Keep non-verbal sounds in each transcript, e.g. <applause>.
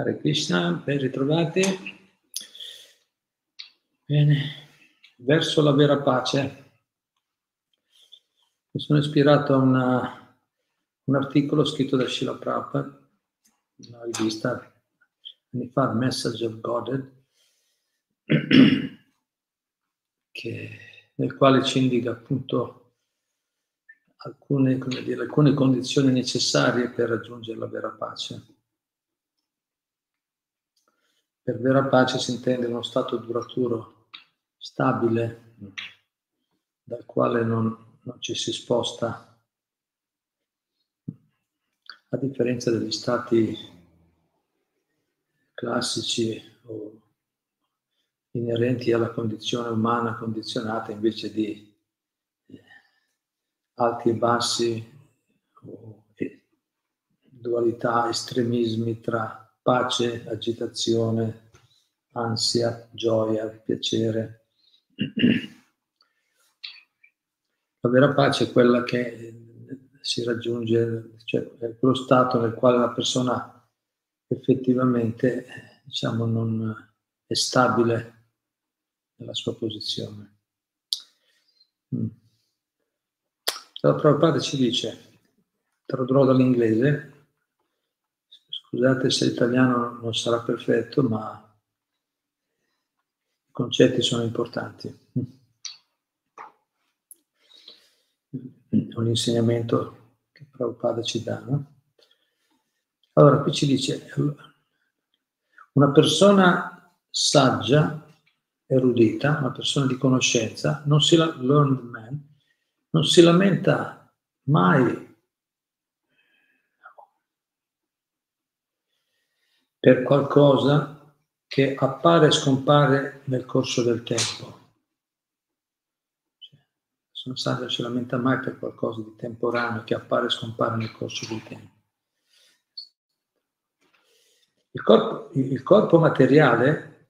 Hare Krishna, ben ritrovati. Bene, verso la vera pace. Mi sono ispirato a una, un articolo scritto da Srila Prabhupada, una rivista anni fa, Message of Godhead, <clears throat> che, nel quale ci indica appunto alcune, dire, alcune condizioni necessarie per raggiungere la vera pace. Per vera pace si intende uno stato duraturo, stabile, dal quale non, non ci si sposta, a differenza degli stati classici o inerenti alla condizione umana condizionata invece di eh, alti e bassi dualità, estremismi tra pace, agitazione, ansia, gioia, piacere. La vera pace è quella che si raggiunge, cioè è quello stato nel quale la persona effettivamente diciamo, non è stabile nella sua posizione. Mm. La Prabhupada ci dice, tradurrò dall'inglese, Scusate se l'italiano non sarà perfetto, ma i concetti sono importanti. È un insegnamento che Prabhupada ci dà. No? Allora, qui ci dice, una persona saggia, erudita, una persona di conoscenza, non si, man, non si lamenta mai per qualcosa che appare e scompare nel corso del tempo. Sono stato non si lamenta mai per qualcosa di temporaneo che appare e scompare nel corso del tempo. Il corpo, il corpo materiale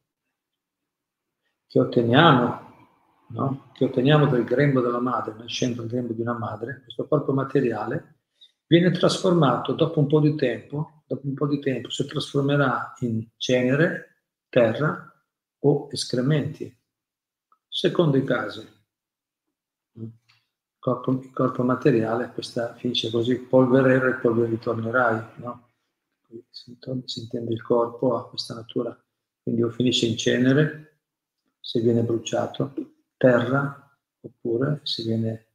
che otteniamo, no? che otteniamo dal grembo della madre, nascendo dal grembo di una madre, questo corpo materiale viene trasformato dopo un po' di tempo, dopo un po' di tempo si trasformerà in cenere, terra o escrementi, secondo i casi. Il corpo, il corpo materiale questa finisce così, polverero e polvere ritornerai, no? Si, si intende il corpo ha questa natura, quindi o finisce in cenere se viene bruciato, terra oppure se viene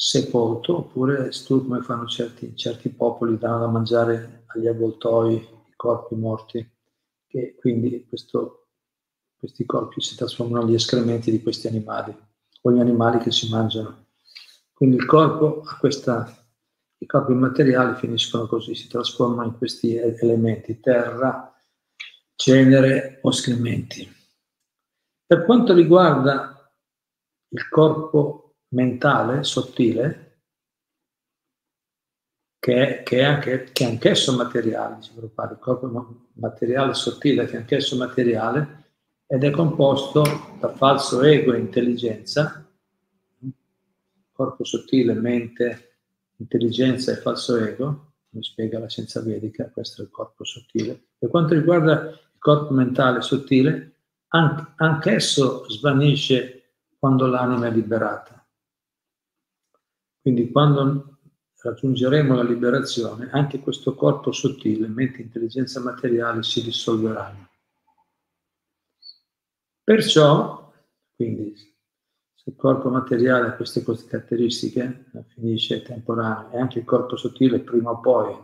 sepolto, oppure come fanno certi, certi popoli, danno da mangiare agli avvoltoi i corpi morti, che quindi questo, questi corpi si trasformano negli escrementi di questi animali, o gli animali che si mangiano. Quindi il corpo ha questa, i corpi materiali finiscono così, si trasformano in questi elementi, terra, cenere o escrementi. Per quanto riguarda il corpo mentale, sottile, che è, che anche, che anch'esso materiale, dice Prabhupada, il corpo materiale sottile che anch'esso materiale ed è composto da falso ego e intelligenza, corpo sottile, mente, intelligenza e falso ego, come spiega la scienza vedica, questo è il corpo sottile. Per quanto riguarda il corpo mentale sottile, anch'esso svanisce quando l'anima è liberata. Quindi quando raggiungeremo la liberazione, anche questo corpo sottile, mente, intelligenza materiale si dissolveranno. Perciò, quindi, se il corpo materiale ha queste caratteristiche, finisce temporaneo, e anche il corpo sottile prima o poi,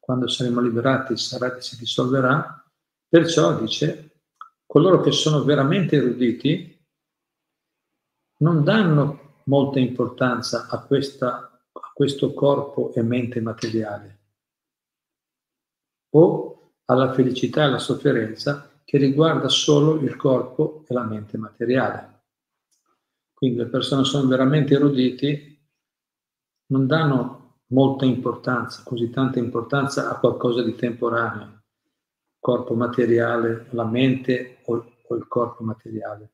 quando saremo liberati, sarà, si dissolverà, perciò dice, coloro che sono veramente eruditi non danno molta importanza a, questa, a questo corpo e mente materiale o alla felicità e alla sofferenza che riguarda solo il corpo e la mente materiale. Quindi le persone sono veramente eruditi, non danno molta importanza, così tanta importanza a qualcosa di temporaneo, corpo materiale, la mente o, o il corpo materiale.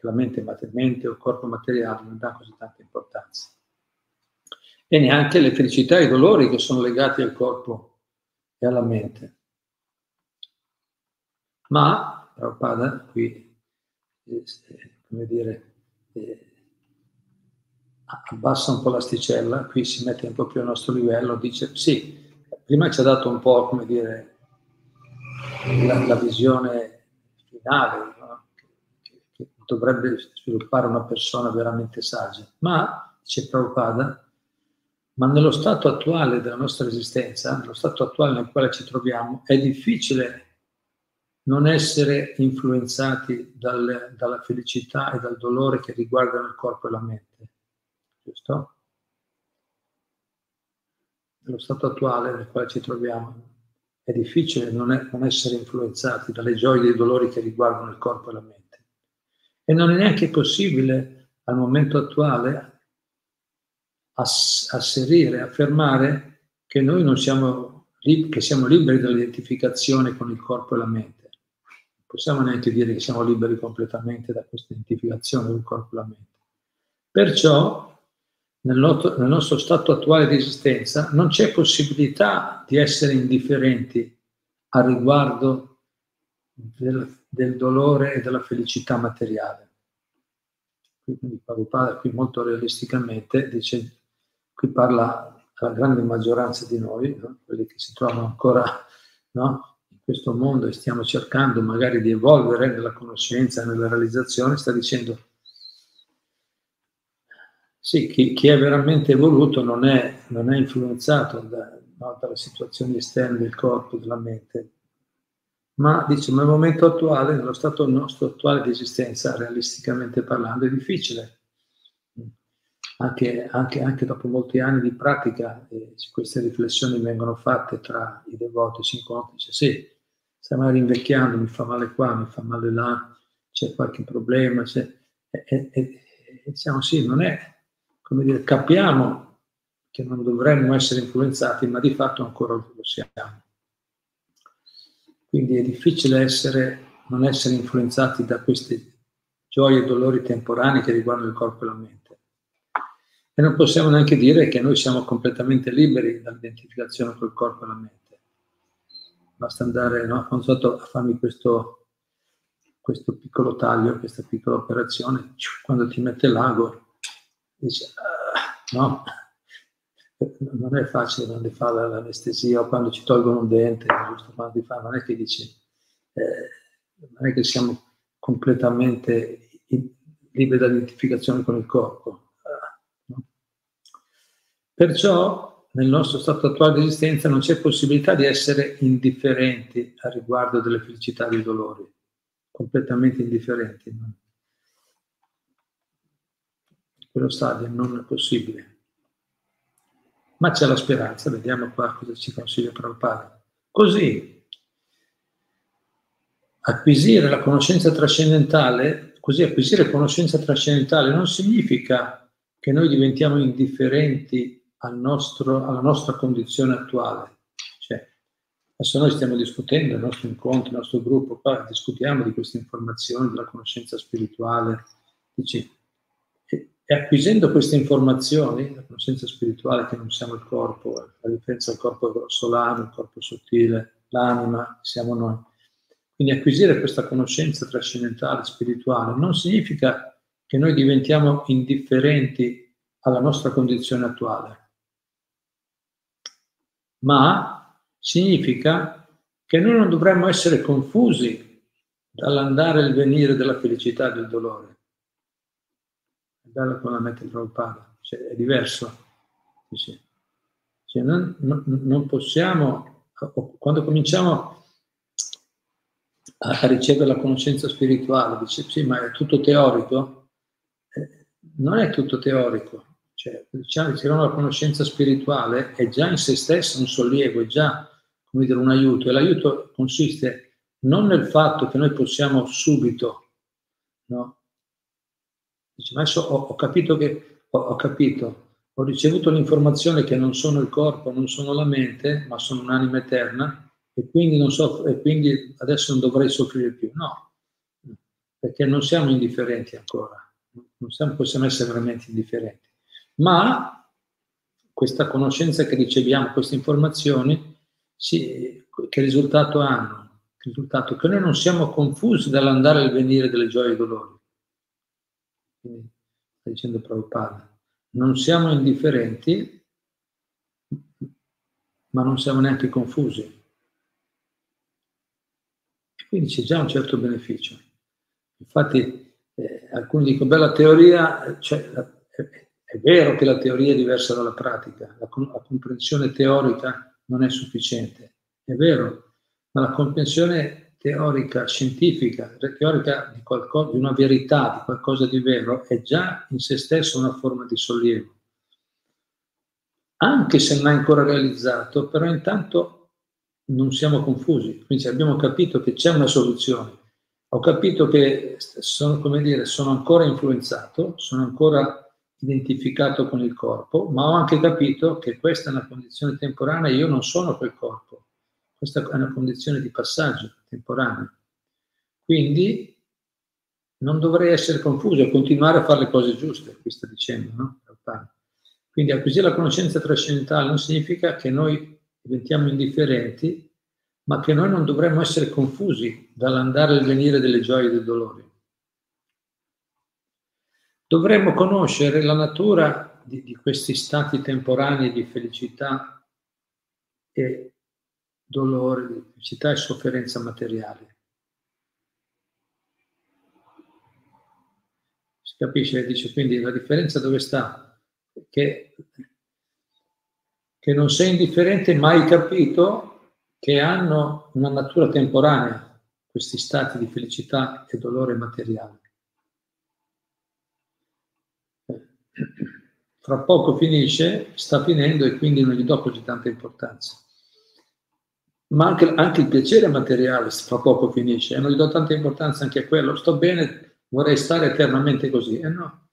La mente, mente o corpo materiale non dà così tanta importanza. E neanche le felicità e i dolori che sono legati al corpo e alla mente. Ma Prabhupada qui, eh, come dire, eh, abbassa un po' l'asticella, qui si mette un po' più al nostro livello, dice sì, prima ci ha dato un po', come dire, la, la visione finale, dovrebbe sviluppare una persona veramente saggia, ma, dice Prabhupada, ma nello stato attuale della nostra esistenza, nello stato attuale nel quale ci troviamo, è difficile non essere influenzati dal, dalla felicità e dal dolore che riguardano il corpo e la mente. Giusto? Nello stato attuale nel quale ci troviamo è difficile non, è, non essere influenzati dalle gioie e dai dolori che riguardano il corpo e la mente. E non è neanche possibile al momento attuale ass- asserire, affermare che noi non siamo, che siamo liberi dall'identificazione con il corpo e la mente possiamo neanche dire che siamo liberi completamente da questa identificazione del corpo e la mente. Perciò, nel nostro, nel nostro stato attuale di esistenza, non c'è possibilità di essere indifferenti al riguardo del, del dolore e della felicità materiale. Quindi Prabhupada qui molto realisticamente dice, qui parla alla grande maggioranza di noi, no? quelli che si trovano ancora no? questo mondo e stiamo cercando magari di evolvere nella conoscenza, nella realizzazione, sta dicendo sì, chi, chi è veramente evoluto non è, non è influenzato da, no, dalle situazioni esterne del corpo, della mente, ma dice, ma nel momento attuale, nello stato nostro attuale di esistenza, realisticamente parlando, è difficile. Anche, anche, anche dopo molti anni di pratica, eh, queste riflessioni vengono fatte tra i devoti, si incontrano, dice sì, stai magari invecchiando, mi fa male qua, mi fa male là, c'è qualche problema, c'è, e, e, e, diciamo sì, non è, come dire, capiamo che non dovremmo essere influenzati, ma di fatto ancora lo siamo. Quindi è difficile essere, non essere influenzati da queste gioie e dolori temporanei che riguardano il corpo e la mente. E non possiamo neanche dire che noi siamo completamente liberi dall'identificazione col corpo e la mente. Basta andare no, a farmi questo, questo, piccolo taglio, questa piccola operazione, quando ti mette l'ago, dici, ah, no, non è facile quando fa l'anestesia o quando ci tolgono un dente, giusto quando fa, non è che dici, eh, non è che siamo completamente liberi dall'identificazione con il corpo. Ah, no? Perciò nel nostro stato attuale di esistenza non c'è possibilità di essere indifferenti a riguardo delle felicità dei dolori, completamente indifferenti. No? In quello stadio non è possibile. Ma c'è la speranza, vediamo qua cosa ci consiglia Prabhupada. Così, acquisire la conoscenza trascendentale, così acquisire conoscenza trascendentale non significa che noi diventiamo indifferenti al nostro, alla nostra condizione attuale. Cioè, adesso noi stiamo discutendo, il nostro incontro, il nostro gruppo, qua discutiamo di queste informazioni, della conoscenza spirituale, dici, e, acquisendo queste informazioni, la conoscenza spirituale che non siamo il corpo, la differenza del corpo grossolano, il corpo sottile, l'anima, siamo noi. Quindi acquisire questa conoscenza trascendentale, spirituale, non significa che noi diventiamo indifferenti alla nostra condizione attuale ma significa che noi non dovremmo essere confusi dall'andare e il venire della felicità e del dolore. Bello come la mette Prabhupada, cioè, è diverso. Dice, cioè, non, non, possiamo, quando cominciamo a, ricevere la conoscenza spirituale, dice sì, ma è tutto teorico? Eh, non è tutto teorico, cioè, diciamo che la conoscenza spirituale è già in se stessa un sollievo, è già come dire, un aiuto e l'aiuto consiste non nel fatto che noi possiamo subito, no? Dice, ma adesso ho, ho capito che, ho, ho capito, ho ricevuto l'informazione che non sono il corpo, non sono la mente, ma sono un'anima eterna e quindi, non so, e quindi adesso non dovrei soffrire più. No, perché non siamo indifferenti ancora, non siamo, possiamo essere veramente indifferenti. Ma questa conoscenza che riceviamo, queste informazioni, sì, che risultato hanno? Il risultato che noi non siamo confusi dall'andare e venire delle gioie e dolori. Quindi, sta dicendo Prabhupada non siamo indifferenti, ma non siamo neanche confusi. E quindi c'è già un certo beneficio. Infatti, eh, alcuni dicono, beh, la teoria, cioè, è, è, vero che la teoria è diversa dalla pratica, la, la comprensione teorica non è sufficiente, è vero, ma la comprensione teorica, scientifica, teorica di, qualcosa, di una verità, di qualcosa di vero, è già in se stesso una forma di sollievo. Anche se non è ancora realizzato, però intanto non siamo confusi, quindi abbiamo capito che c'è una soluzione. Ho capito che sono, come dire, sono ancora influenzato, sono ancora identificato con il corpo, ma ho anche capito che questa è una condizione temporanea io non sono quel corpo questa è una condizione di passaggio temporaneo. Quindi non dovrei essere confuso e continuare a fare le cose giuste, qui sta dicendo, no? Quindi acquisire la conoscenza trascendentale non significa che noi diventiamo indifferenti, ma che noi non dovremmo essere confusi dall'andare e venire delle gioie e dei dolori. Dovremmo conoscere la natura di, di questi stati temporanei di felicità e dolore, di felicità e sofferenza materiale. Si capisce? Dice quindi la differenza dove sta? Che, che non sei indifferente, ma hai capito che hanno una natura temporanea questi stati di felicità e dolore materiale. Fra poco finisce, sta finendo e quindi non gli do così tanta importanza ma anche, anche, il piacere materiale fra poco finisce e non gli do tanta importanza anche a quello. Sto bene, vorrei stare eternamente così. E eh no.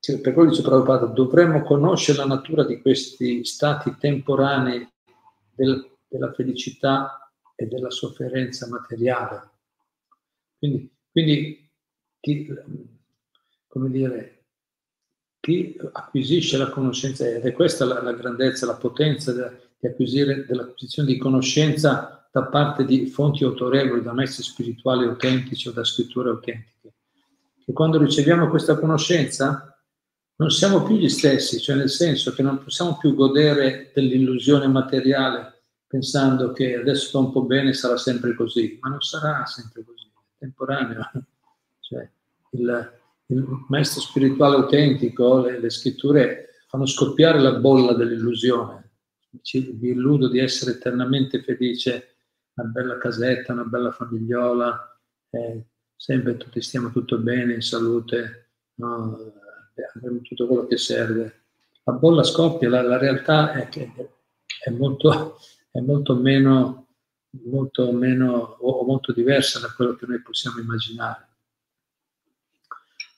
Cioè, per quello dice Prabhupada, dovremmo conoscere la natura di questi stati temporanei del, della felicità e della sofferenza materiale. Quindi, quindi chi, come dire, chi acquisisce la conoscenza, ed è questa la, la grandezza, la potenza della, dell'acquisizione di conoscenza da parte di fonti autorevoli, da maestri spirituali autentici o da scritture autentiche. Che quando riceviamo questa conoscenza non siamo più gli stessi, cioè nel senso che non possiamo più godere dell'illusione materiale pensando che adesso sto un po' bene sarà sempre così, ma non sarà sempre così, è temporaneo. <laughs> Cioè, il, il maestro spirituale autentico, le, le scritture fanno scoppiare la bolla dell'illusione, ci, vi illudo di essere eternamente felice, una bella casetta, una bella famigliola, eh, sempre tutti stiamo tutto bene, in salute, no? avremo tutto quello che serve. La bolla scoppia, la, la realtà è che è molto, è molto meno, molto meno o molto diversa da quello che noi possiamo immaginare.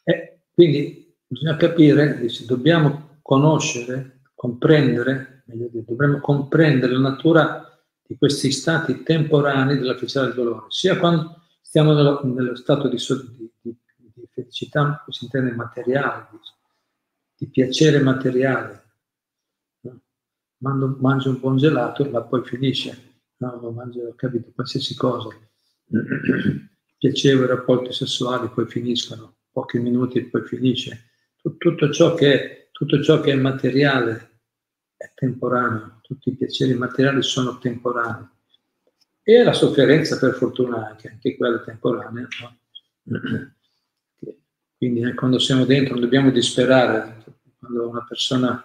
E quindi bisogna capire, dobbiamo conoscere, comprendere dire, dovremmo comprendere la natura di questi stati temporanei della felicità del dolore, sia quando stiamo nello, nello stato di, di, di, felicità, si intende materiale, di, di piacere materiale. No? Mangio, mangio, un buon gelato, ma poi finisce. No, mangio, capito, qualsiasi cosa. <clears throat> Piacevoli rapporti sessuali, poi finiscono, pochi minuti poi finisce. Tutto ciò che, tutto ciò che è materiale è temporaneo, tutti i piaceri materiali sono temporanei. E la sofferenza, per fortuna, anche, anche quella temporanea. No? Quindi eh, quando siamo dentro non dobbiamo disperare, quando una persona...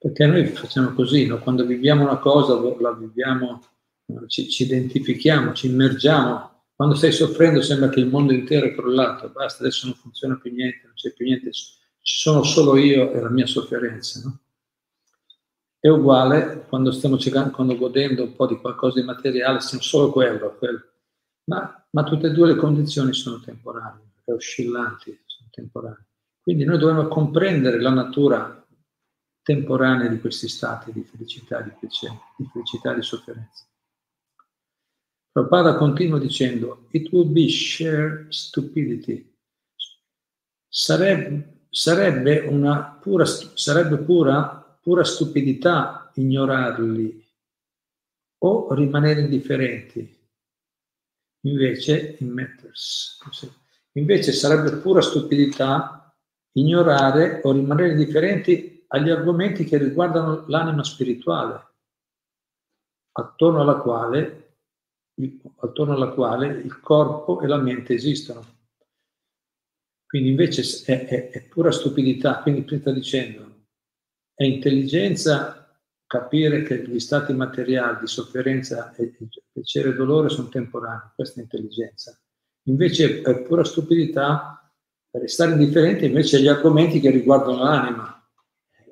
Perché noi facciamo così, no? quando viviamo una cosa la viviamo, ci, ci identifichiamo, ci immergiamo. Quando stai soffrendo sembra che il mondo intero è crollato, basta, adesso non funziona più niente, non c'è più niente, ci sono solo io e la mia sofferenza. No? È uguale quando stiamo cercando, quando godendo un po' di qualcosa di materiale, siamo solo quello, quello. Ma, ma, tutte e due le condizioni sono temporanee, oscillanti, sono temporanee. Quindi noi dobbiamo comprendere la natura temporanea di questi stati di felicità, di piacere, di felicità, di sofferenza. Prabhupada continua dicendo, it would be sheer stupidity. Sarebbe, sarebbe una pura, sarebbe pura pura stupidità ignorarli o rimanere indifferenti. Invece, invece sarebbe pura stupidità ignorare o rimanere indifferenti agli argomenti che riguardano l'anima spirituale, attorno alla quale, attorno alla quale il corpo e la mente esistono. Quindi invece è, è, è pura stupidità, quindi sta dicendo è intelligenza capire che gli stati materiali di sofferenza, e piacere e dolore sono temporanei, questa è intelligenza. Invece è pura stupidità restare indifferenti invece agli argomenti che riguardano l'anima.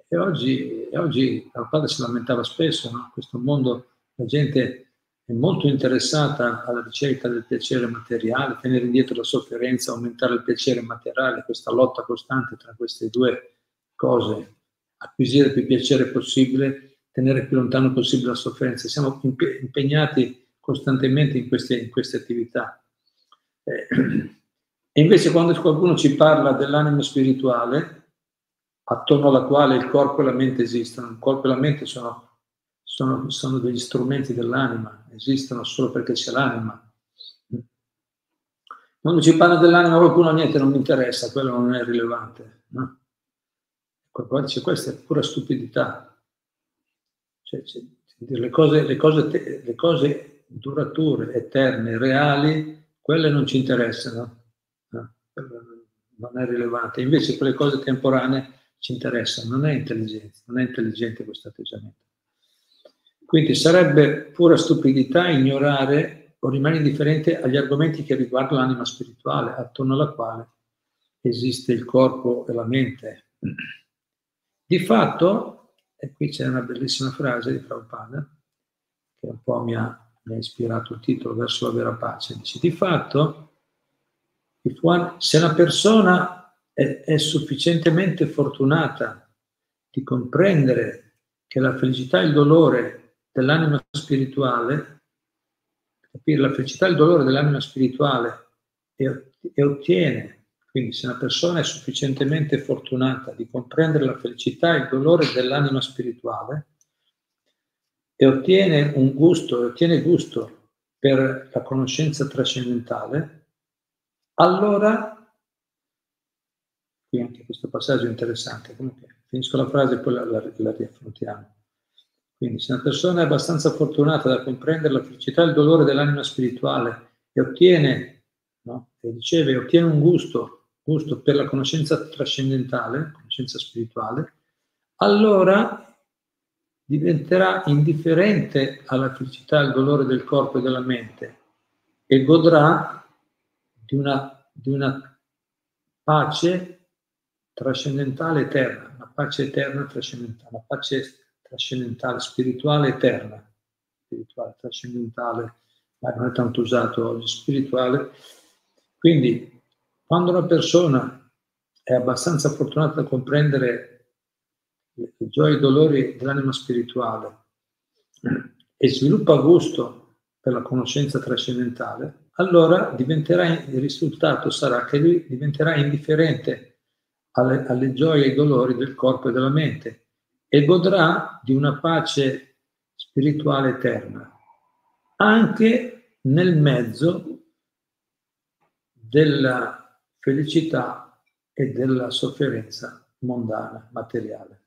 E oggi, e oggi padre si lamentava spesso, no? questo mondo la gente è molto interessata alla ricerca del piacere materiale, tenere indietro la sofferenza, aumentare il piacere materiale, questa lotta costante tra queste due cose acquisire più piacere possibile, tenere più lontano possibile la sofferenza. Siamo impegnati costantemente in queste, in queste attività. Eh, <clears throat> e invece quando qualcuno ci parla dell'anima spirituale, attorno alla quale il corpo e la mente esistono, il corpo e la mente sono, sono, sono degli strumenti dell'anima, esistono solo perché c'è l'anima. Quando ci parla dell'anima qualcuno niente non mi interessa, quello non è rilevante. No? Qualcuno dice questa è pura stupidità. Cioè, cioè, le, cose, le, cose, le cose durature, eterne, reali, quelle non ci interessano, no? non è rilevante. Invece quelle cose temporanee ci interessano, non è intelligenza, non è intelligente questo atteggiamento. Quindi sarebbe pura stupidità ignorare o rimanere indifferente agli argomenti che riguardano l'anima spirituale, attorno alla quale esiste il corpo e la mente. Di fatto, e qui c'è una bellissima frase di Prabhupada, che un po' mi ha, mi ha ispirato il titolo verso la vera pace, dice, di fatto, one, se una persona è, è sufficientemente fortunata di comprendere che la felicità e il dolore dell'anima spirituale, capire la felicità e il dolore dell'anima spirituale e, e ottiene quindi se una persona è sufficientemente fortunata di comprendere la felicità e il dolore dell'anima spirituale e ottiene un gusto, ottiene gusto per la conoscenza trascendentale, allora, qui anche questo passaggio è interessante, comunque finisco la frase e poi la, la, la riaffrontiamo. Quindi se una persona è abbastanza fortunata da comprendere la felicità e il dolore dell'anima spirituale e ottiene, no, e riceve, ottiene un gusto gusto per la conoscenza trascendentale, conoscenza spirituale, allora diventerà indifferente alla felicità al dolore del corpo e della mente e godrà di una, di una pace trascendentale eterna, una pace eterna trascendentale, una pace trascendentale, spirituale eterna, spirituale, trascendentale, ma non è tanto usato oggi, spirituale. Quindi quando una persona è abbastanza fortunata da comprendere le gioie e i dolori dell'anima spirituale e sviluppa gusto per la conoscenza trascendentale, allora il risultato sarà che lui diventerà indifferente alle, alle gioie e ai dolori del corpo e della mente e godrà di una pace spirituale eterna, anche nel mezzo della felicità e della sofferenza mondana, materiale.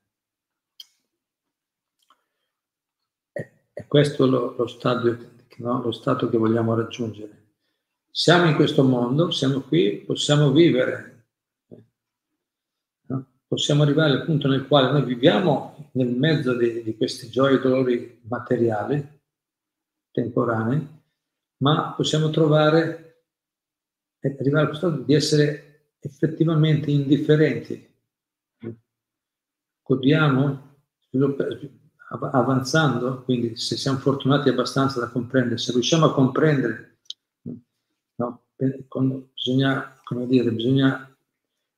È questo lo, lo, stadio, no? lo stato che vogliamo raggiungere. Siamo in questo mondo, siamo qui, possiamo vivere, no? possiamo arrivare al punto nel quale noi viviamo nel mezzo di, di questi gioie e dolori materiali, temporanei, ma possiamo trovare e arrivare a questo stato di essere effettivamente indifferenti. Godiamo, avanzando, quindi se siamo fortunati abbastanza da comprendere, se riusciamo a comprendere, no, bisogna, come dire, bisogna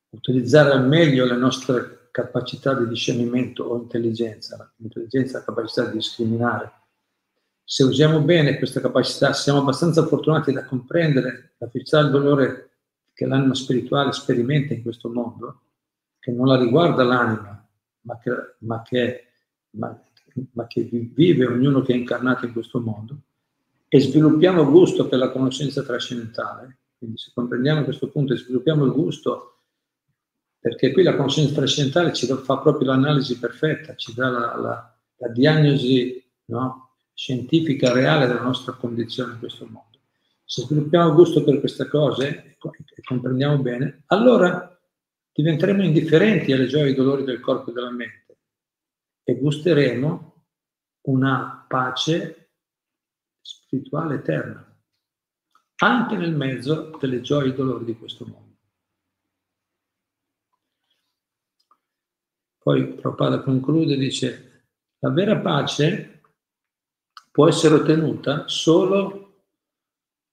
utilizzare al meglio le nostre capacità di discernimento o intelligenza, l'intelligenza è la capacità di discriminare. Se usiamo bene questa capacità, siamo abbastanza fortunati da comprendere la felicità il dolore che l'anima spirituale sperimenta in questo mondo, che non la riguarda l'anima, ma che, ma che, ma, ma che vive ognuno che è incarnato in questo mondo, e sviluppiamo gusto per la conoscenza trascendentale, quindi se comprendiamo questo punto e sviluppiamo il gusto, perché qui la conoscenza trascendentale ci fa proprio l'analisi perfetta, ci dà la, la, la diagnosi no, scientifica reale della nostra condizione in questo mondo. Se sviluppiamo gusto per queste cose e comprendiamo bene, allora diventeremo indifferenti alle gioie e ai dolori del corpo e della mente e gusteremo una pace spirituale eterna, anche nel mezzo delle gioie e dolori di questo mondo. Poi Prabhupada conclude e dice, la vera pace può essere ottenuta solo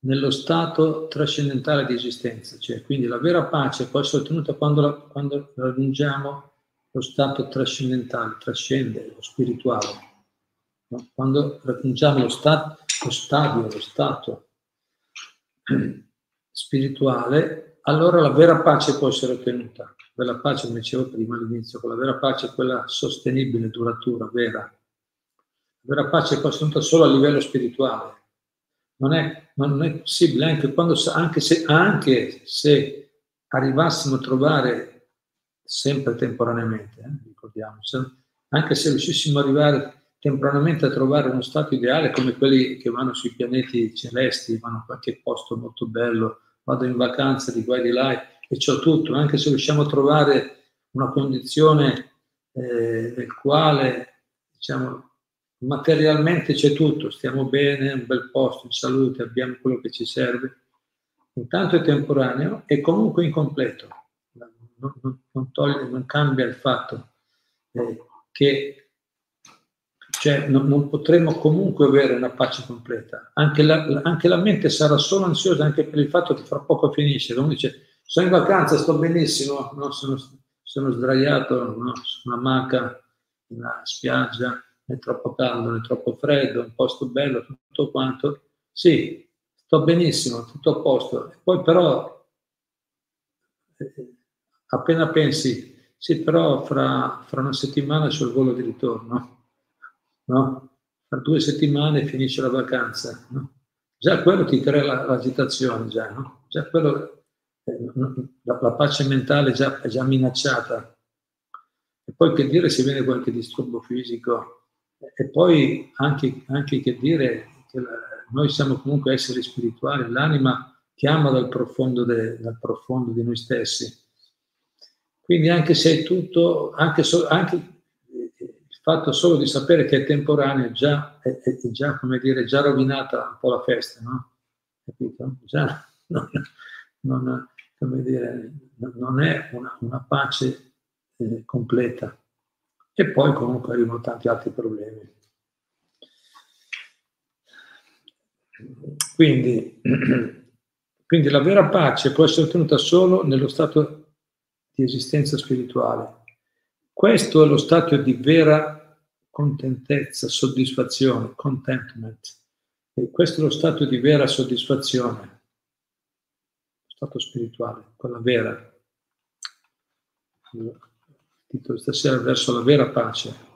nello stato trascendentale di esistenza, cioè quindi la vera pace può essere ottenuta quando, la, quando raggiungiamo lo stato trascendentale, trascende lo spirituale, no? quando raggiungiamo lo, stat, lo stadio, lo stato spirituale, allora la vera pace può essere ottenuta. Quella pace, come dicevo prima all'inizio, la vera pace è quella sostenibile, duratura, vera. Vera pace essere ottenuta solo a livello spirituale, non è, non è possibile, anche, quando, anche, se, anche se arrivassimo a trovare, sempre temporaneamente, eh, ricordiamo, anche se riuscissimo ad arrivare temporaneamente a trovare uno stato ideale come quelli che vanno sui pianeti celesti, vanno a qualche posto molto bello, vado in vacanza di qua e di là e c'ho tutto, anche se riusciamo a trovare una condizione eh, nel quale diciamo, materialmente c'è tutto, stiamo bene, un bel posto, in salute, abbiamo quello che ci serve. Intanto è temporaneo e comunque incompleto. Non, non, non, toglie, non cambia il fatto eh, che cioè, non, non, potremo comunque avere una pace completa. Anche la, anche la, mente sarà solo ansiosa anche per il fatto che fra poco finisce. Uno dice, sono in vacanza, sto benissimo, no, sono, sono sdraiato no, su una maca in una spiaggia, né troppo caldo né troppo freddo, un posto bello, tutto quanto. Sì, sto benissimo, tutto a posto. Poi però, eh, appena pensi, sì, però fra, fra una settimana c'è il volo di ritorno, no? Fra due settimane finisce la vacanza, no? Già quello ti crea la, l'agitazione, già, no? Già quello, eh, la, la, pace mentale già, è già minacciata. E poi che dire se viene qualche disturbo fisico, e poi anche, anche che dire che la, noi siamo comunque esseri spirituali, l'anima chiama dal profondo, de, dal profondo di noi stessi. Quindi anche se è tutto, anche, so, anche il fatto solo di sapere che è temporaneo già, è, è già, come dire, già rovinata un po' la festa, no? Capito? Già non, non, dire, non è una, una pace eh, completa e poi comunque arrivano tanti altri problemi. Quindi, <clears throat> quindi la vera pace può essere ottenuta solo nello stato di esistenza spirituale. Questo è lo stato di vera contentezza, soddisfazione, contentment. E questo è lo stato di vera soddisfazione, lo stato spirituale, quella vera titolo stasera verso la vera pace.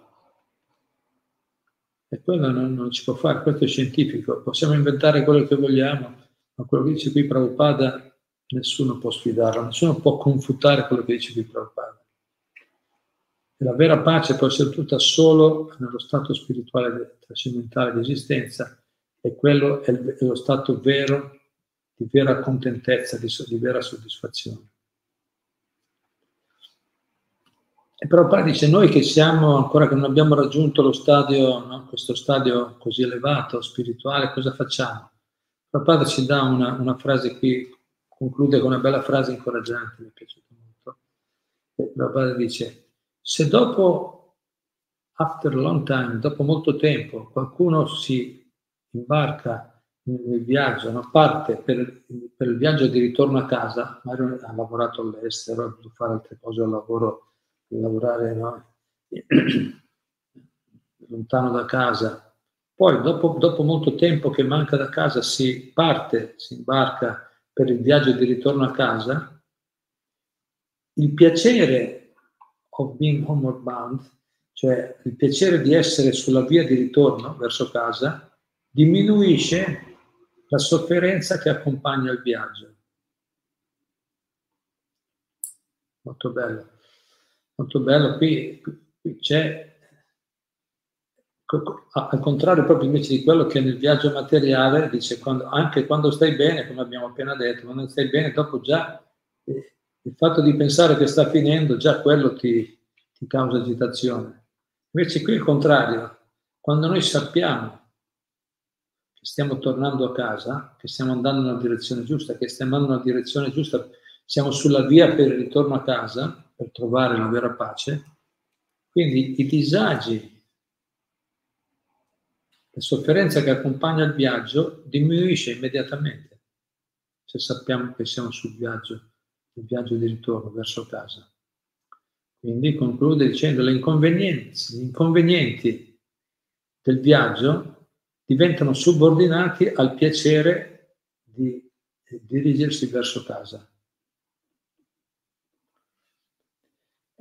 E quello non, non si può fare, questo è scientifico. Possiamo inventare quello che vogliamo, ma quello che dice qui Prabhupada nessuno può sfidarlo, nessuno può confutare quello che dice qui Prabhupada. E la vera pace può essere tutta solo nello stato spirituale trascendentale di esistenza e quello è, lo stato vero di vera contentezza, di, di vera soddisfazione. E Prabhupada dice, noi che siamo ancora che non abbiamo raggiunto lo stadio, no? questo stadio così elevato, spirituale, cosa facciamo? Prabhupada ci dà una, una, frase qui, conclude con una bella frase incoraggiante, mi è piaciuta molto. Prabhupada dice, se dopo after a long time, dopo molto tempo, qualcuno si imbarca nel viaggio, no? parte per, per, il viaggio di ritorno a casa, magari ha lavorato all'estero, ha dovuto fare altre cose al lavoro, lavorare no? <clears throat> lontano da casa. Poi dopo, dopo molto tempo che manca da casa si parte, si imbarca per il viaggio di ritorno a casa, il piacere of being homeward bound, cioè il piacere di essere sulla via di ritorno verso casa, diminuisce la sofferenza che accompagna il viaggio. Molto bello, molto bello. Qui, qui c'è, al contrario proprio invece di quello che nel viaggio materiale dice quando, anche quando stai bene, come abbiamo appena detto, quando stai bene, dopo già eh, il fatto di pensare che sta finendo, già quello ti, ti causa agitazione. Invece qui il contrario, quando noi sappiamo che stiamo tornando a casa, che stiamo andando nella direzione giusta, che stiamo andando nella direzione giusta, siamo sulla via per il ritorno a casa, per trovare la vera pace. Quindi i disagi, la sofferenza che accompagna il viaggio diminuisce immediatamente se sappiamo che siamo sul viaggio, il viaggio di ritorno verso casa. Quindi conclude dicendo le gli inconvenienti del viaggio diventano subordinati al piacere di dirigersi verso casa.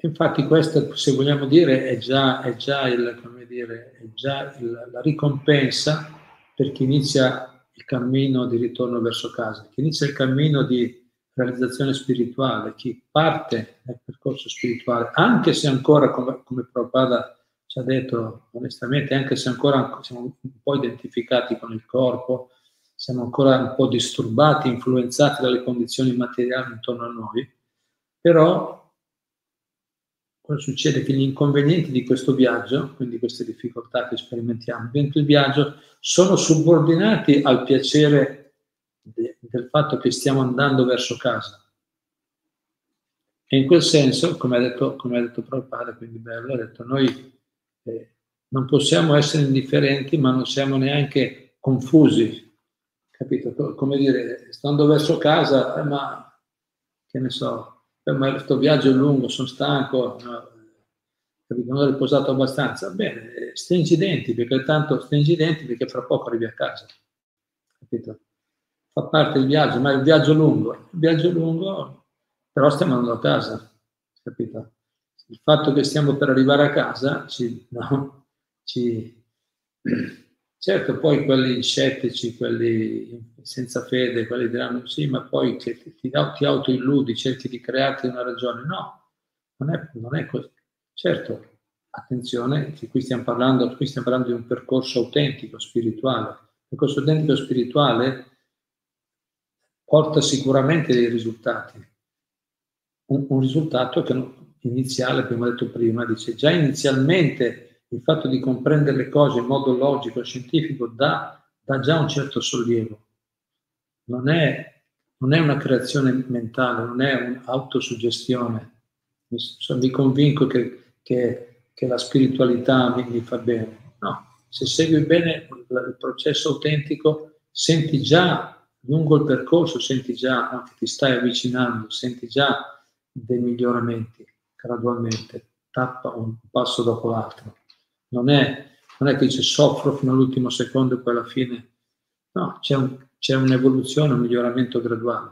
Infatti questo, se vogliamo dire, è già, è già, il, dire, è già il, la ricompensa per chi inizia il cammino di ritorno verso casa, chi inizia il cammino di realizzazione spirituale, chi parte nel percorso spirituale, anche se ancora, come, come Prabhupada ci ha detto onestamente, anche se ancora siamo un po' identificati con il corpo, siamo ancora un po' disturbati, influenzati dalle condizioni materiali intorno a noi, però cosa succede? Che gli inconvenienti di questo viaggio, quindi queste difficoltà che sperimentiamo dentro il viaggio, sono subordinati al piacere de, del fatto che stiamo andando verso casa. E in quel senso, come ha detto, come ha detto Prabhupada, quindi bello, ha detto noi eh, non possiamo essere indifferenti, ma non siamo neanche confusi, capito? Come dire, stando verso casa, eh, ma che ne so, ma questo viaggio è lungo, sono stanco, non ho riposato abbastanza. Bene, eh, stringi i denti, perché tanto stringi i denti perché fra poco arrivi a casa, capito? Fa parte del viaggio, ma è il viaggio lungo, il viaggio lungo, però stiamo andando a casa, capito? il fatto che stiamo per arrivare a casa ci, no, ci <clears throat> certo poi quelli scettici, quelli senza fede, quelli diranno sì, ma poi ti, ti, ti autoilludi, cerchi di crearti una ragione. No, non è, non è così. Certo, attenzione, che qui stiamo, parlando, qui stiamo parlando di un percorso autentico, spirituale. Il percorso autentico spirituale porta sicuramente dei risultati. Un, un risultato che iniziale, come ho detto prima, dice già inizialmente il fatto di comprendere le cose in modo logico e scientifico dà, dà già un certo sollievo. Non è, non è, una creazione mentale, non è un'autosuggestione. Mi, mi convinco che, che, che, la spiritualità mi, mi fa bene. No, se segui bene il, processo autentico, senti già lungo il percorso, senti già no, che ti stai avvicinando, senti già dei miglioramenti gradualmente, tappa un passo dopo l'altro. Non è, non è che dice soffro fino all'ultimo secondo e poi alla fine, no, c'è, un, c'è un'evoluzione, un miglioramento graduale.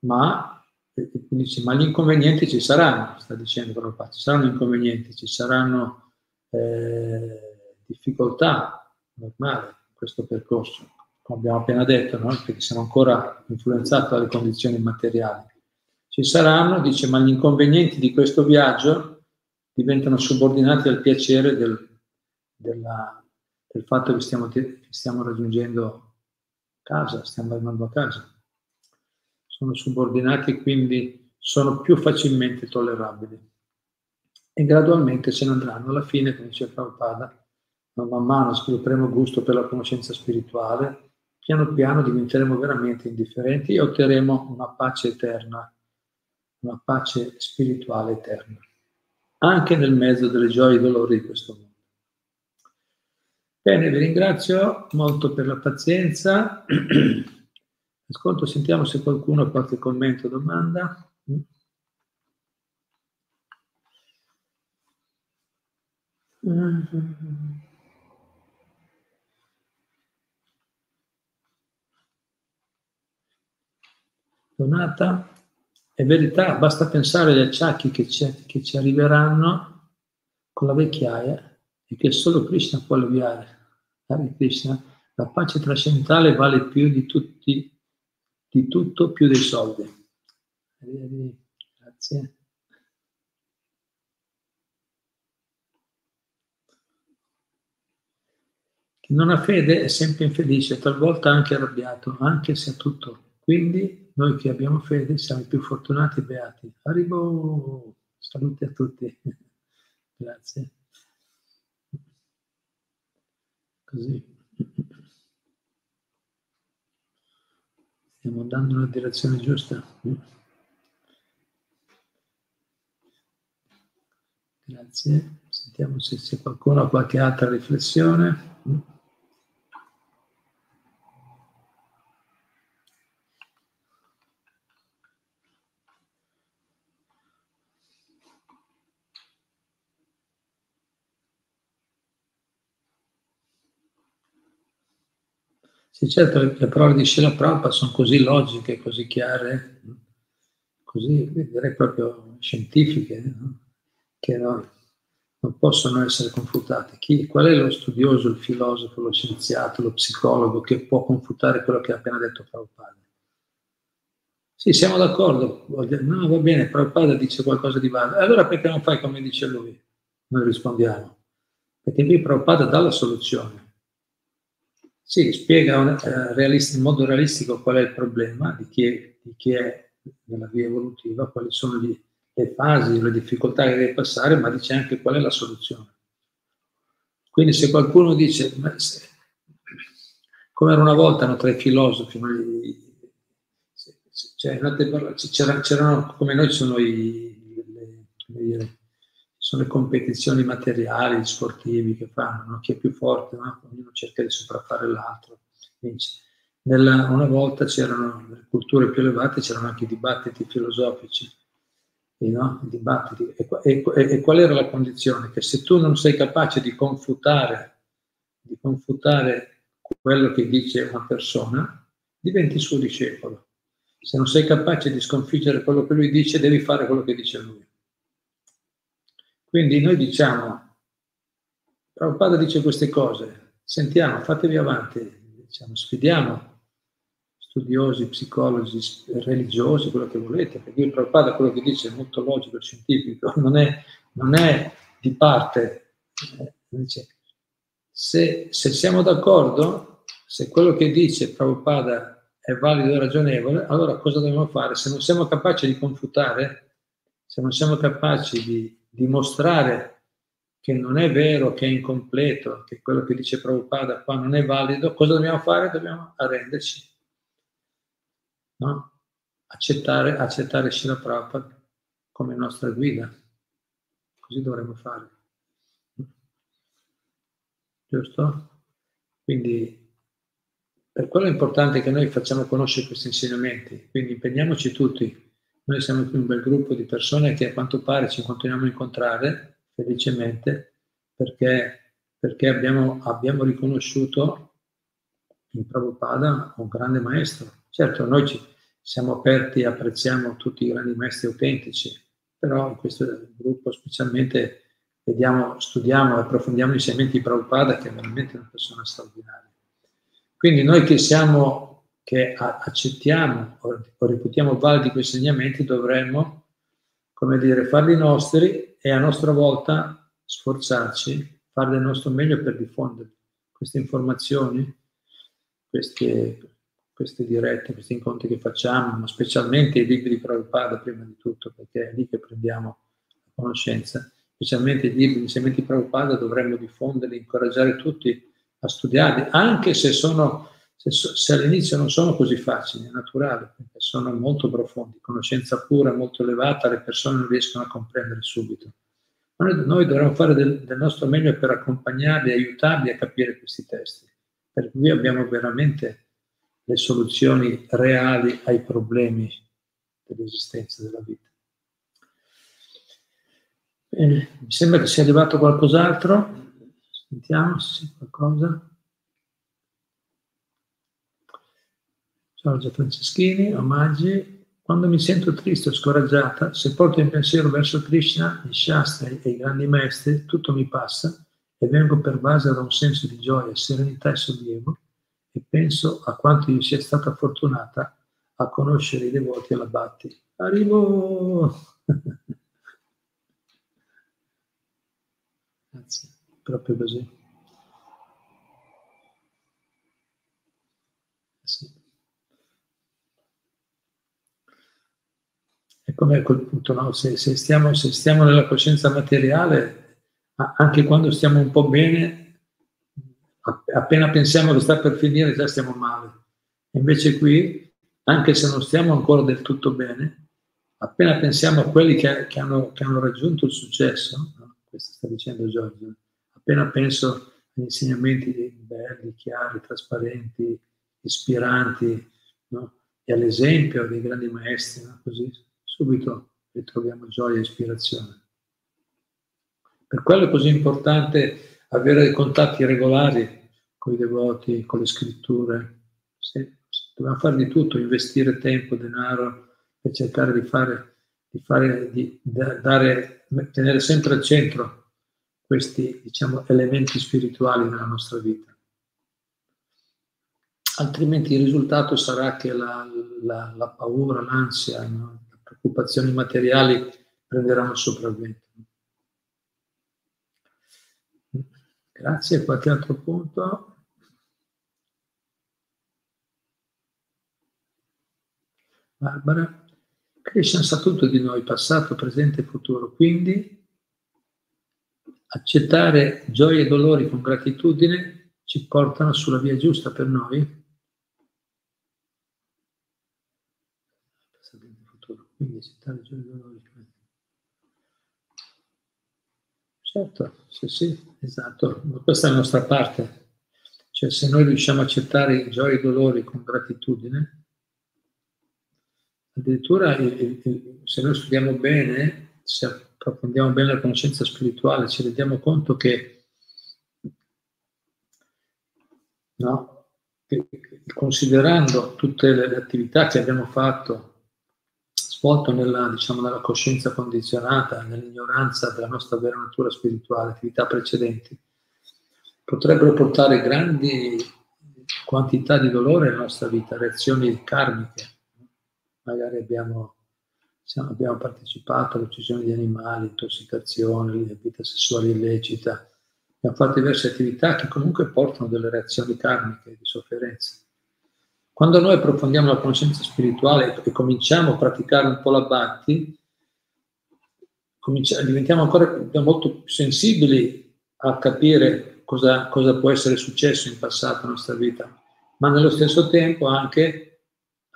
Ma, dice, ma gli inconvenienti ci saranno, sta dicendo Prabhupada, ci saranno inconvenienti, ci saranno eh, difficoltà normali in questo percorso, come abbiamo appena detto, no? perché siamo ancora influenzati dalle condizioni materiali ci saranno, dice, ma gli inconvenienti di questo viaggio diventano subordinati al piacere del, della, del fatto che stiamo, che stiamo raggiungendo casa, stiamo arrivando a casa. Sono subordinati e quindi sono più facilmente tollerabili. E gradualmente se ne andranno. Alla fine, come dice Prabhupada, man mano svilupperemo gusto per la conoscenza spirituale, piano piano diventeremo veramente indifferenti e otterremo una pace eterna una pace spirituale eterna. Anche nel mezzo delle gioie e dolori di questo mondo. Bene, vi ringrazio molto per la pazienza. <clears throat> Ascolto, sentiamo se qualcuno ha qualche commento o domanda. Donata, è verità, basta pensare agli acciacchi che ci, che ci arriveranno con la vecchiaia e che solo Krishna può alleviare. Hare Krishna, la pace trascendentale vale più di, tutti, di tutto, più dei soldi. Grazie. Chi non ha fede è sempre infelice, talvolta anche arrabbiato, anche se ha tutto. Quindi noi che abbiamo fede siamo i più fortunati e beati. Arrivo, saluti a tutti. <laughs> Grazie. Così. Stiamo andando nella direzione giusta. Grazie. Sentiamo se, se qualcuno ha qualche altra riflessione. Sì, certo, le parole di Sheila Prabhupada sono così logiche, così chiare, così direi proprio scientifiche, no? che no, non possono essere confutate. Chi, qual è lo studioso, il filosofo, lo scienziato, lo psicologo che può confutare quello che ha appena detto Prabhupada? Sì, siamo d'accordo. No, va bene, Prabhupada dice qualcosa di valido. Allora perché non fai come dice lui? Noi rispondiamo. Perché qui Prabhupada dà la soluzione. Sì, spiega eh, in modo realistico qual è il problema di chi è, di chi è nella via evolutiva, quali sono gli, le fasi, le difficoltà che deve passare, ma dice anche qual è la soluzione. Quindi se qualcuno dice, se, come era una volta no, tra i filosofi, no, cioè, c'erano, come noi sono i, le, dire, sono le competizioni materiali, sportivi che fanno, no? chi è più forte, no? ognuno cerca di sopraffare l'altro. Nella, una volta c'erano nelle culture più elevate, c'erano anche i dibattiti filosofici, no? dibattiti. E, e, e, qual era la condizione? Che se tu non sei capace di confutare, di confutare quello che dice una persona, diventi suo discepolo. Se non sei capace di sconfiggere quello che lui dice, devi fare quello che dice lui. Quindi noi diciamo, Prabhupada dice queste cose, sentiamo, fatevi avanti, diciamo, sfidiamo studiosi, psicologi, religiosi, quello che volete, perché il Prabhupada quello che dice è molto logico, scientifico, <laughs> non è, non è di parte. Eh, dice, se, se siamo d'accordo, se quello che dice Prabhupada è valido e ragionevole, allora cosa dobbiamo fare? Se non siamo capaci di confutare, se non siamo capaci di dimostrare che non è vero, che è incompleto, che quello che dice Prabhupada qua non è valido, cosa dobbiamo fare? Dobbiamo arrenderci. No? Accettare, accettare Shila Prabhupada come nostra guida. Così dovremmo fare. Giusto? Quindi per quello è importante che noi facciamo conoscere questi insegnamenti, quindi impegniamoci tutti noi siamo qui un bel gruppo di persone che a quanto pare ci continuiamo a incontrare felicemente perché, perché abbiamo, abbiamo riconosciuto in Prabhupada un grande maestro. Certo, noi ci siamo aperti e apprezziamo tutti i grandi maestri autentici, però in questo gruppo specialmente vediamo, studiamo e approfondiamo gli insegnamenti di Prabhupada che è veramente una persona straordinaria. Quindi noi che siamo che accettiamo o reputiamo validi questi insegnamenti, dovremmo, come dire, farli nostri e a nostra volta sforzarci, fare del nostro meglio per diffondere queste informazioni, queste, queste dirette, questi incontri che facciamo, ma specialmente i libri di Prabhupada prima di tutto, perché è lì che prendiamo la conoscenza, specialmente i libri, gli insegnamenti di Prabhupada dovremmo diffonderli, incoraggiare tutti a studiarli, anche se sono se, se, all'inizio non sono così facili, è naturale, perché sono molto profondi, conoscenza pura, molto elevata, le persone non riescono a comprendere subito. Noi, noi dovremmo fare del, del, nostro meglio per accompagnarli, aiutarli a capire questi testi, per cui abbiamo veramente le soluzioni reali ai problemi dell'esistenza della vita. Bene, mi sembra che sia arrivato qualcos'altro. Sentiamo se c'è qualcosa. Giorgia Franceschini, omaggi. Quando mi sento triste o scoraggiata, se porto il pensiero verso Krishna, i Shastra e i grandi maestri, tutto mi passa e vengo pervasa da un senso di gioia, serenità e sollievo e penso a quanto io sia stata fortunata a conoscere i devoti alla Batti. Arrivo! <laughs> Grazie, proprio così. Come a quel punto, no? se, se, stiamo, se stiamo nella coscienza materiale, anche quando stiamo un po' bene, appena pensiamo che sta per finire già stiamo male. Invece qui, anche se non stiamo ancora del tutto bene, appena pensiamo a quelli che, che, hanno, che hanno, raggiunto il successo, no? questo sta dicendo Giorgio, appena penso agli insegnamenti belli, chiari, trasparenti, ispiranti, no? e all'esempio dei grandi maestri, no? così subito ritroviamo gioia e ispirazione. Per quello è così importante avere dei contatti regolari con i devoti, con le scritture. Sì, dobbiamo fare di tutto, investire tempo, denaro per cercare di fare, di fare, di dare, tenere sempre al centro questi diciamo, elementi spirituali nella nostra vita. Altrimenti il risultato sarà che la, la, la paura, l'ansia, no? Preoccupazioni materiali prenderanno sopravvento. Grazie, qualche altro punto? Barbara, Krishna sa tutto di noi, passato, presente e futuro, quindi accettare gioie e dolori con gratitudine ci portano sulla via giusta per noi? Quindi il giorno dolori. Certo, sì, sì, esatto, questa è la nostra parte. Cioè se noi riusciamo a accettare i gioie e dolori con gratitudine, addirittura se noi studiamo bene, se approfondiamo bene la conoscenza spirituale, ci rendiamo conto che, no, considerando tutte le attività che abbiamo fatto svolto nella, diciamo, nella coscienza condizionata, nell'ignoranza della nostra vera natura spirituale, attività precedenti, potrebbero portare grandi quantità di dolore nella nostra vita, reazioni karmiche. Magari abbiamo, diciamo, abbiamo partecipato all'uccisione di animali, intossicazione, vita sessuale illecita, abbiamo fatto diverse attività che comunque portano delle reazioni karmiche di sofferenza. Quando noi approfondiamo la conoscenza spirituale e cominciamo a praticare un po' la Bhakti, diventiamo ancora molto più sensibili a capire cosa, cosa, può essere successo in passato nella nostra vita, ma nello stesso tempo anche,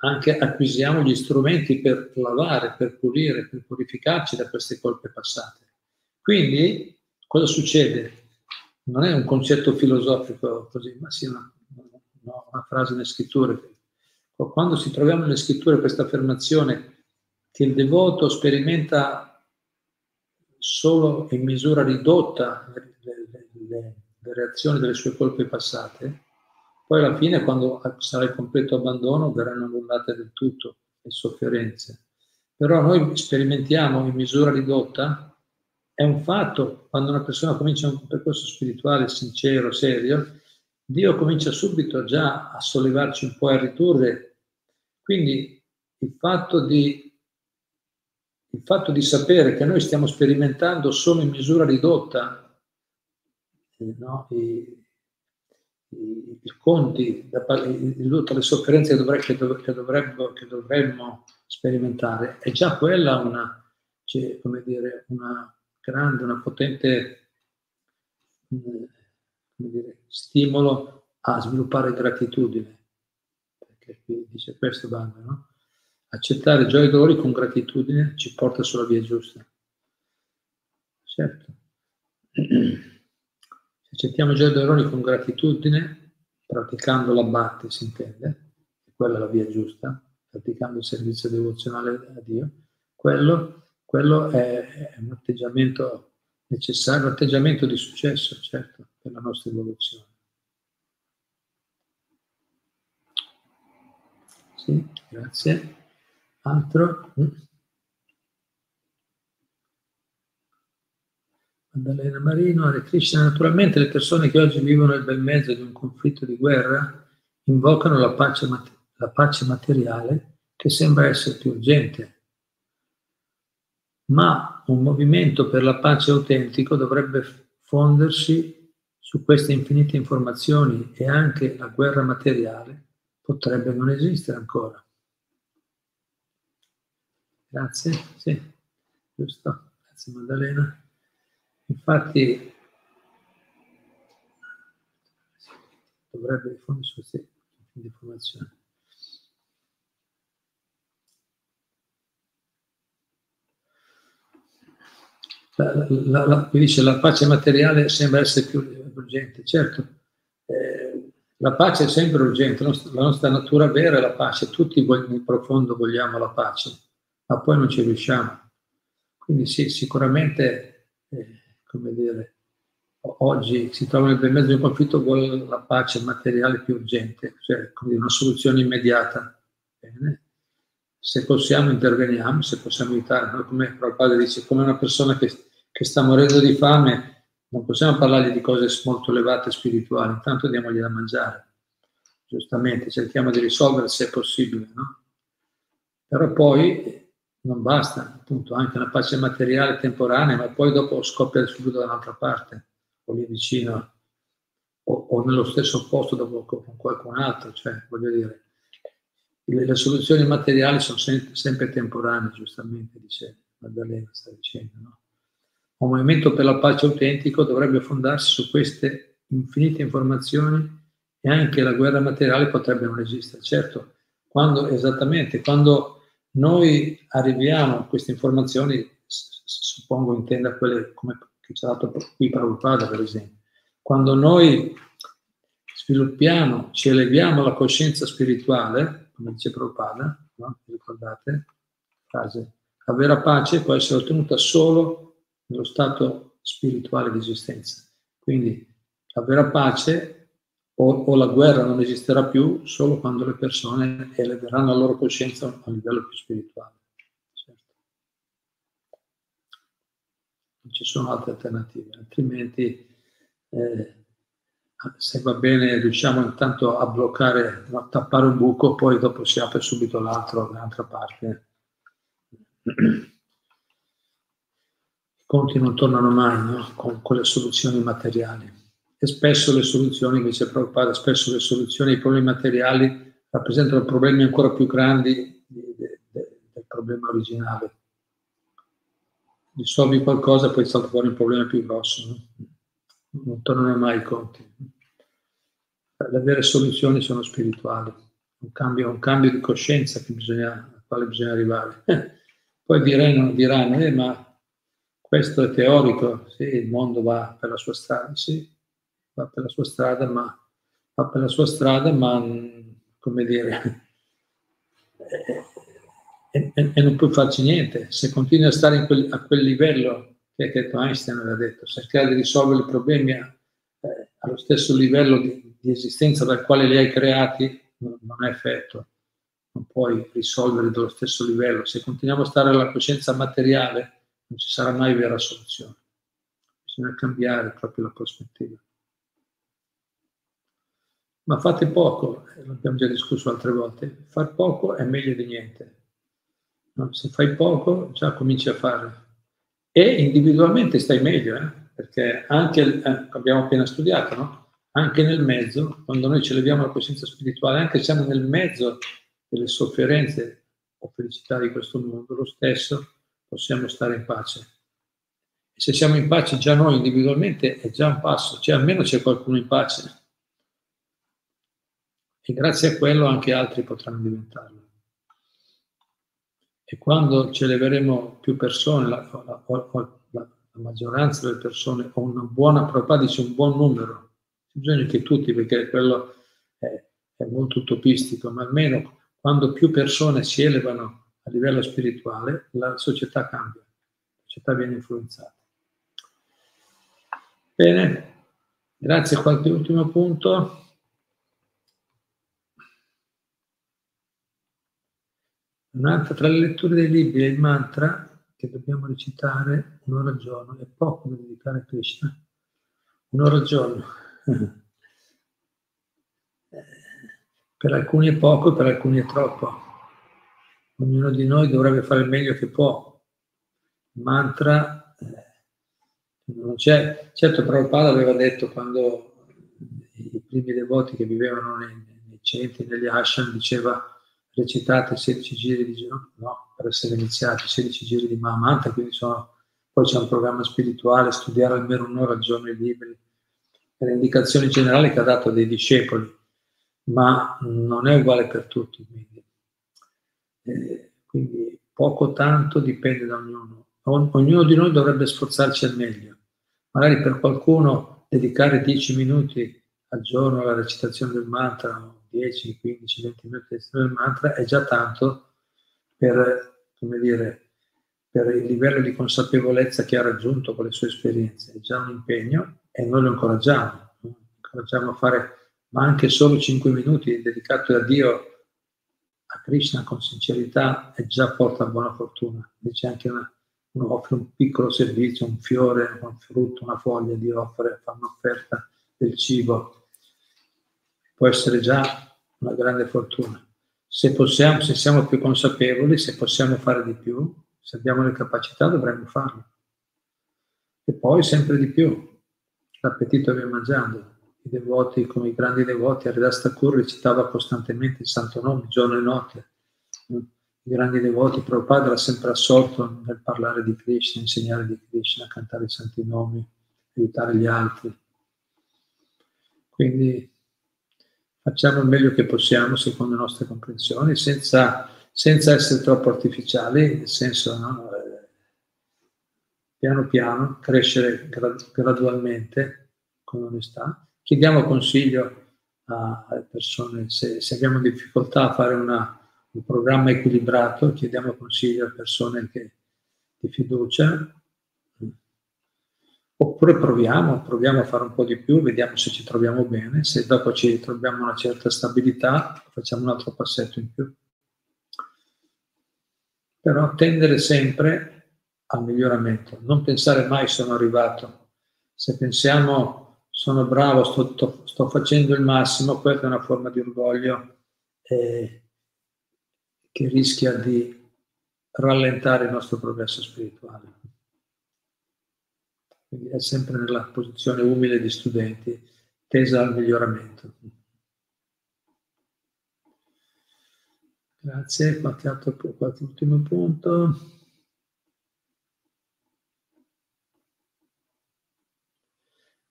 anche acquisiamo gli strumenti per lavare, per pulire, per purificarci da queste colpe passate. Quindi cosa succede? Non è un concetto filosofico così, ma sì una, una frase nelle scritture quando ci troviamo nelle scritture questa affermazione che il devoto sperimenta solo in misura ridotta le, le, le reazioni delle sue colpe passate, poi alla fine, quando sarà il completo abbandono, verranno annullate del tutto le sofferenze. Però noi sperimentiamo in misura ridotta, è un fatto, quando una persona comincia un percorso spirituale sincero, serio, Dio comincia subito già a sollevarci un po' e a ridurre. Quindi il fatto, di, il fatto di sapere che noi stiamo sperimentando solo in misura ridotta eh, no, i, i, i, conti, tutte le sofferenze che, dovre, che, dov, che, dovremmo, che, dovremmo, sperimentare, è già quella una, cioè, come dire, una grande, una potente... Eh, dire, stimolo a sviluppare gratitudine, perché qui dice questo Banda, no? Accettare gioia e dolori con gratitudine ci porta sulla via giusta. certo. Se accettiamo già gli errori con gratitudine, praticando l'abbatte, si intende, quella è la via giusta, praticando il servizio devozionale a Dio, quello, quello è un atteggiamento necessario, un atteggiamento di successo, certo, per la nostra evoluzione. Sì, grazie. Altro? Maddalena Marino, Hare Krishna. Naturalmente le persone che oggi vivono nel bel mezzo di un conflitto di guerra invocano la pace, la pace materiale che sembra essere più urgente. Ma un movimento per la pace autentico dovrebbe fondersi su queste infinite informazioni e anche la guerra materiale potrebbe non esistere ancora. Grazie, sì, giusto, grazie Maddalena. Infatti dovrebbe diffondersi queste informazioni. La, la, la, dice la pace materiale sembra essere più urgente, certo, eh, la pace è sempre urgente, la nostra, la nostra natura vera è la pace, tutti nel profondo vogliamo la pace, ma poi non ci riusciamo. Quindi sì, sicuramente eh, come dire, oggi si trova nel mezzo di un conflitto, vuole la pace materiale più urgente, cioè dire, una soluzione immediata. Bene. Se possiamo interveniamo, se possiamo aiutare, no? come Prabhupada dice, come una persona che, che sta morendo di fame, non possiamo parlargli di cose molto elevate spirituali, intanto diamogli da mangiare. Giustamente, cerchiamo di risolvere se è possibile, no? Però poi non basta, appunto, anche una pace materiale temporanea, ma poi dopo scoppia subito da un'altra parte, o lì vicino, o, o nello stesso posto dopo con qualcun altro, cioè, voglio dire, le, le soluzioni materiali sono sempre, sempre, temporanee, giustamente, dice Maddalena, sta dicendo, no? Un movimento per la pace autentico dovrebbe fondarsi su queste infinite informazioni e anche la guerra materiale potrebbe non esistere. Certo, quando esattamente, quando noi arriviamo a queste informazioni, suppongo intenda quelle come che ci ha dato qui Prabhupada, per esempio. Quando noi sviluppiamo, ci eleviamo alla coscienza spirituale, come dice Prabhupada, no? ricordate? Frase, la vera pace può essere ottenuta solo nello stato spirituale di esistenza. Quindi la vera pace o, o, la guerra non esisterà più solo quando le persone eleveranno la loro coscienza a un livello più spirituale. Certo. Non ci sono altre alternative, altrimenti eh, se va bene riusciamo intanto a bloccare, a tappare un buco, poi dopo si apre subito l'altro dall'altra parte. <clears throat> Conti non tornano mai no? con, con le soluzioni materiali e spesso le soluzioni, invece Prabhupada, spesso le soluzioni ai problemi materiali rappresentano problemi ancora più grandi del problema originale. Risolvi qualcosa, poi salta fuori un problema più grosso. No? Non tornano mai i conti. Le vere soluzioni sono spirituali, un cambio, un cambio di coscienza bisogna, al quale bisogna arrivare. <laughs> Poi diranno, diranno eh, ma questo è teorico, sì, il mondo va per la sua strada, sì, va per la sua strada, ma, va per la sua strada, ma come dire, e, e, e, non puoi farci niente. Se continui a stare quel, a quel livello che, che Einstein aveva detto, cercare di risolvere i problemi a, eh, allo stesso livello di, di, esistenza dal quale li hai creati, non, non è effetto. Non puoi risolvere dallo stesso livello. Se continuiamo a stare alla coscienza materiale, non ci sarà mai vera soluzione. Bisogna cambiare proprio la prospettiva ma fate poco, eh, l'abbiamo già discusso altre volte, far poco è meglio di niente. No? Se fai poco già cominci a fare. E individualmente stai meglio, eh? perché anche, eh, abbiamo appena studiato, no? anche nel mezzo, quando noi ci leviamo la coscienza spirituale, anche siamo nel mezzo delle sofferenze o felicità di questo mondo, lo stesso possiamo stare in pace. Se siamo in pace già noi individualmente è già un passo, cioè almeno c'è qualcuno in pace e grazie a quello anche altri potranno diventarlo. E quando ci eleveremo più persone, la, la, la, la maggioranza delle persone o una buona, Prabhupada dice un buon numero, bisogna che tutti, perché quello è, è molto utopistico, ma almeno quando più persone si elevano a livello spirituale, la società cambia, la società viene influenzata. Bene, grazie. Qualche ultimo punto? Un'altra tra le letture dei libri è il mantra che dobbiamo recitare un'ora al giorno, è poco da dedicare a Krishna, un'ora al giorno. <laughs> per alcuni è poco, per alcuni è troppo. Ognuno di noi dovrebbe fare il meglio che può. Il mantra eh, non c'è. Certo, Prabhupada aveva detto quando i primi devoti che vivevano nei, nei centri, negli ashram, diceva recitate 16 giri di no, no, per essere iniziati, 16 giri di Mahamanta, quindi sono, poi c'è un programma spirituale, studiare almeno un'ora al giorno i libri, per indicazioni generali che ha dato dei discepoli, ma non è uguale per tutti. Quindi, eh, quindi poco tanto dipende da ognuno. ognuno di noi dovrebbe sforzarci al meglio. Magari per qualcuno dedicare 10 minuti al giorno alla recitazione del mantra 10, 15, 20 minuti del mantra è già tanto per, come dire, per il livello di consapevolezza che ha raggiunto con le sue esperienze. È già un impegno e noi lo incoraggiamo, lo incoraggiamo a fare, ma anche solo 5 minuti dedicati a Dio, Krishna con sincerità, è già porta buona fortuna. Invece anche una, uno offre un piccolo servizio, un fiore, un frutto, una foglia, Dio offre, fa un'offerta del cibo, può essere già una grande fortuna. Se, possiamo, se siamo più consapevoli, se possiamo fare di più, se abbiamo le capacità, dovremmo farlo. E poi sempre di più. L'appetito viene mangiando. I devoti, come i grandi devoti, Haridas Thakur recitava costantemente il santo nome, giorno e notte. I grandi devoti, Prabhupada era sempre assorto nel parlare di Krishna, insegnare di Krishna, cantare i santi nomi, aiutare gli altri. Quindi facciamo il meglio che possiamo secondo le nostre comprensioni, senza, senza essere troppo artificiali, nel senso, no? eh, piano piano, crescere gradualmente con onestà. Chiediamo consiglio alle persone, se, se, abbiamo difficoltà a fare una, un programma equilibrato, chiediamo consiglio a persone che, di fiducia, Oppure proviamo, proviamo a fare un po' di più, vediamo se ci troviamo bene, se dopo ci troviamo una certa stabilità, facciamo un altro passetto in più. Però tendere sempre al miglioramento, non pensare mai sono arrivato. Se pensiamo sono bravo, sto, sto, facendo il massimo, questa è una forma di orgoglio eh, che rischia di rallentare il nostro progresso spirituale quindi è sempre nella posizione umile di studenti, tesa al miglioramento. Grazie, qualche, altro, qualche ultimo punto.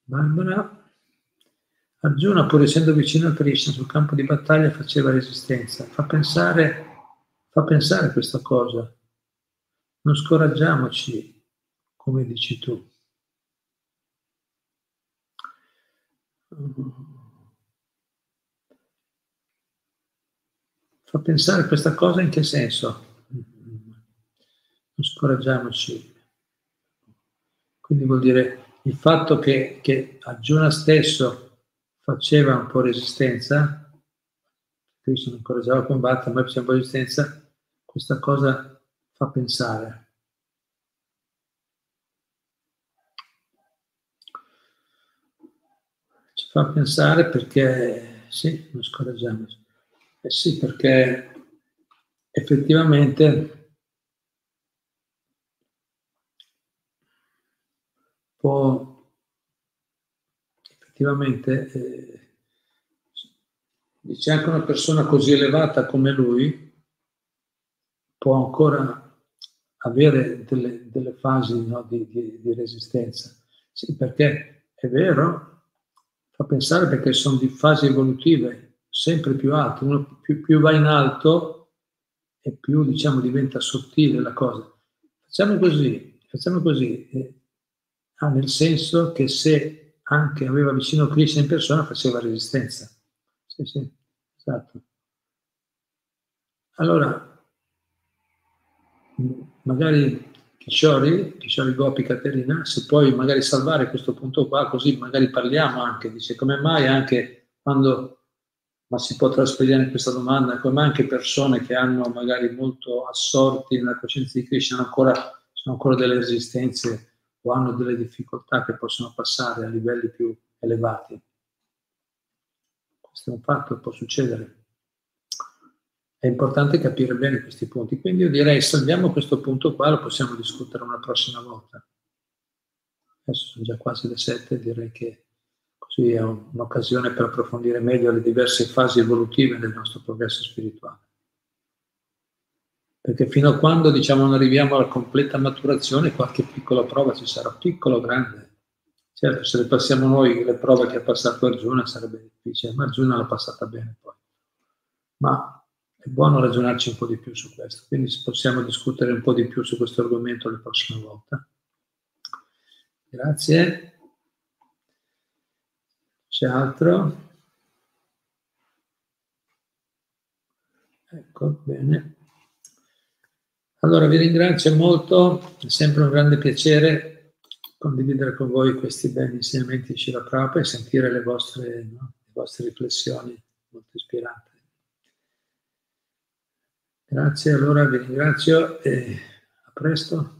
Barbara. Arjuna, pur essendo vicino a Krishna sul campo di battaglia, faceva resistenza. Fa pensare, fa pensare questa cosa. Non scoraggiamoci, come dici tu. Fa pensare questa cosa in che senso? Non scoraggiamoci. Quindi vuol dire il fatto che, che Arjuna stesso faceva un po' resistenza, Cristo non incoraggiava a combattere, ma faceva un po' resistenza, questa cosa fa pensare. fa pensare perché, sì, non scoraggiamoci, eh sì, perché effettivamente può, effettivamente, eh, dice anche una persona così elevata come lui può ancora avere delle, delle fasi no, di, di, di resistenza. Sì, perché è vero, fa pensare perché sono di fasi evolutive sempre più alte, uno più, più va in alto e più diciamo diventa sottile la cosa. Facciamo così, facciamo così, Ah, nel senso che se anche aveva vicino Krishna in persona faceva resistenza. Sì, sì, esatto. Allora, magari Kishori, Kishori Gopi Caterina, se puoi magari salvare questo punto qua, così magari parliamo anche, dice come mai anche quando ma si può trasferire questa domanda, come anche persone che hanno magari molto assorti nella coscienza di Krishna ancora, sono ancora delle resistenze o hanno delle difficoltà che possono passare a livelli più elevati. Questo è un fatto, può succedere. È importante capire bene questi punti. Quindi io direi salviamo questo punto qua, lo possiamo discutere una prossima volta. Adesso sono già quasi le sette, direi che sì, è un'occasione per approfondire meglio le diverse fasi evolutive del nostro progresso spirituale. Perché fino a quando diciamo, non arriviamo alla completa maturazione, qualche piccola prova ci sarà, piccola o grande. Certo, se le passiamo noi le prove che ha passato Arjuna sarebbe difficile, ma Arjuna l'ha passata bene poi. Ma è buono ragionarci un po' di più su questo, quindi possiamo discutere un po' di più su questo argomento la prossima volta. Grazie. C'è altro? Ecco, bene. Allora vi ringrazio molto, è sempre un grande piacere condividere con voi questi belli insegnamenti di Shiva Prabhupada e sentire le vostre, no, le vostre riflessioni molto ispirate. Grazie, allora vi ringrazio e a presto.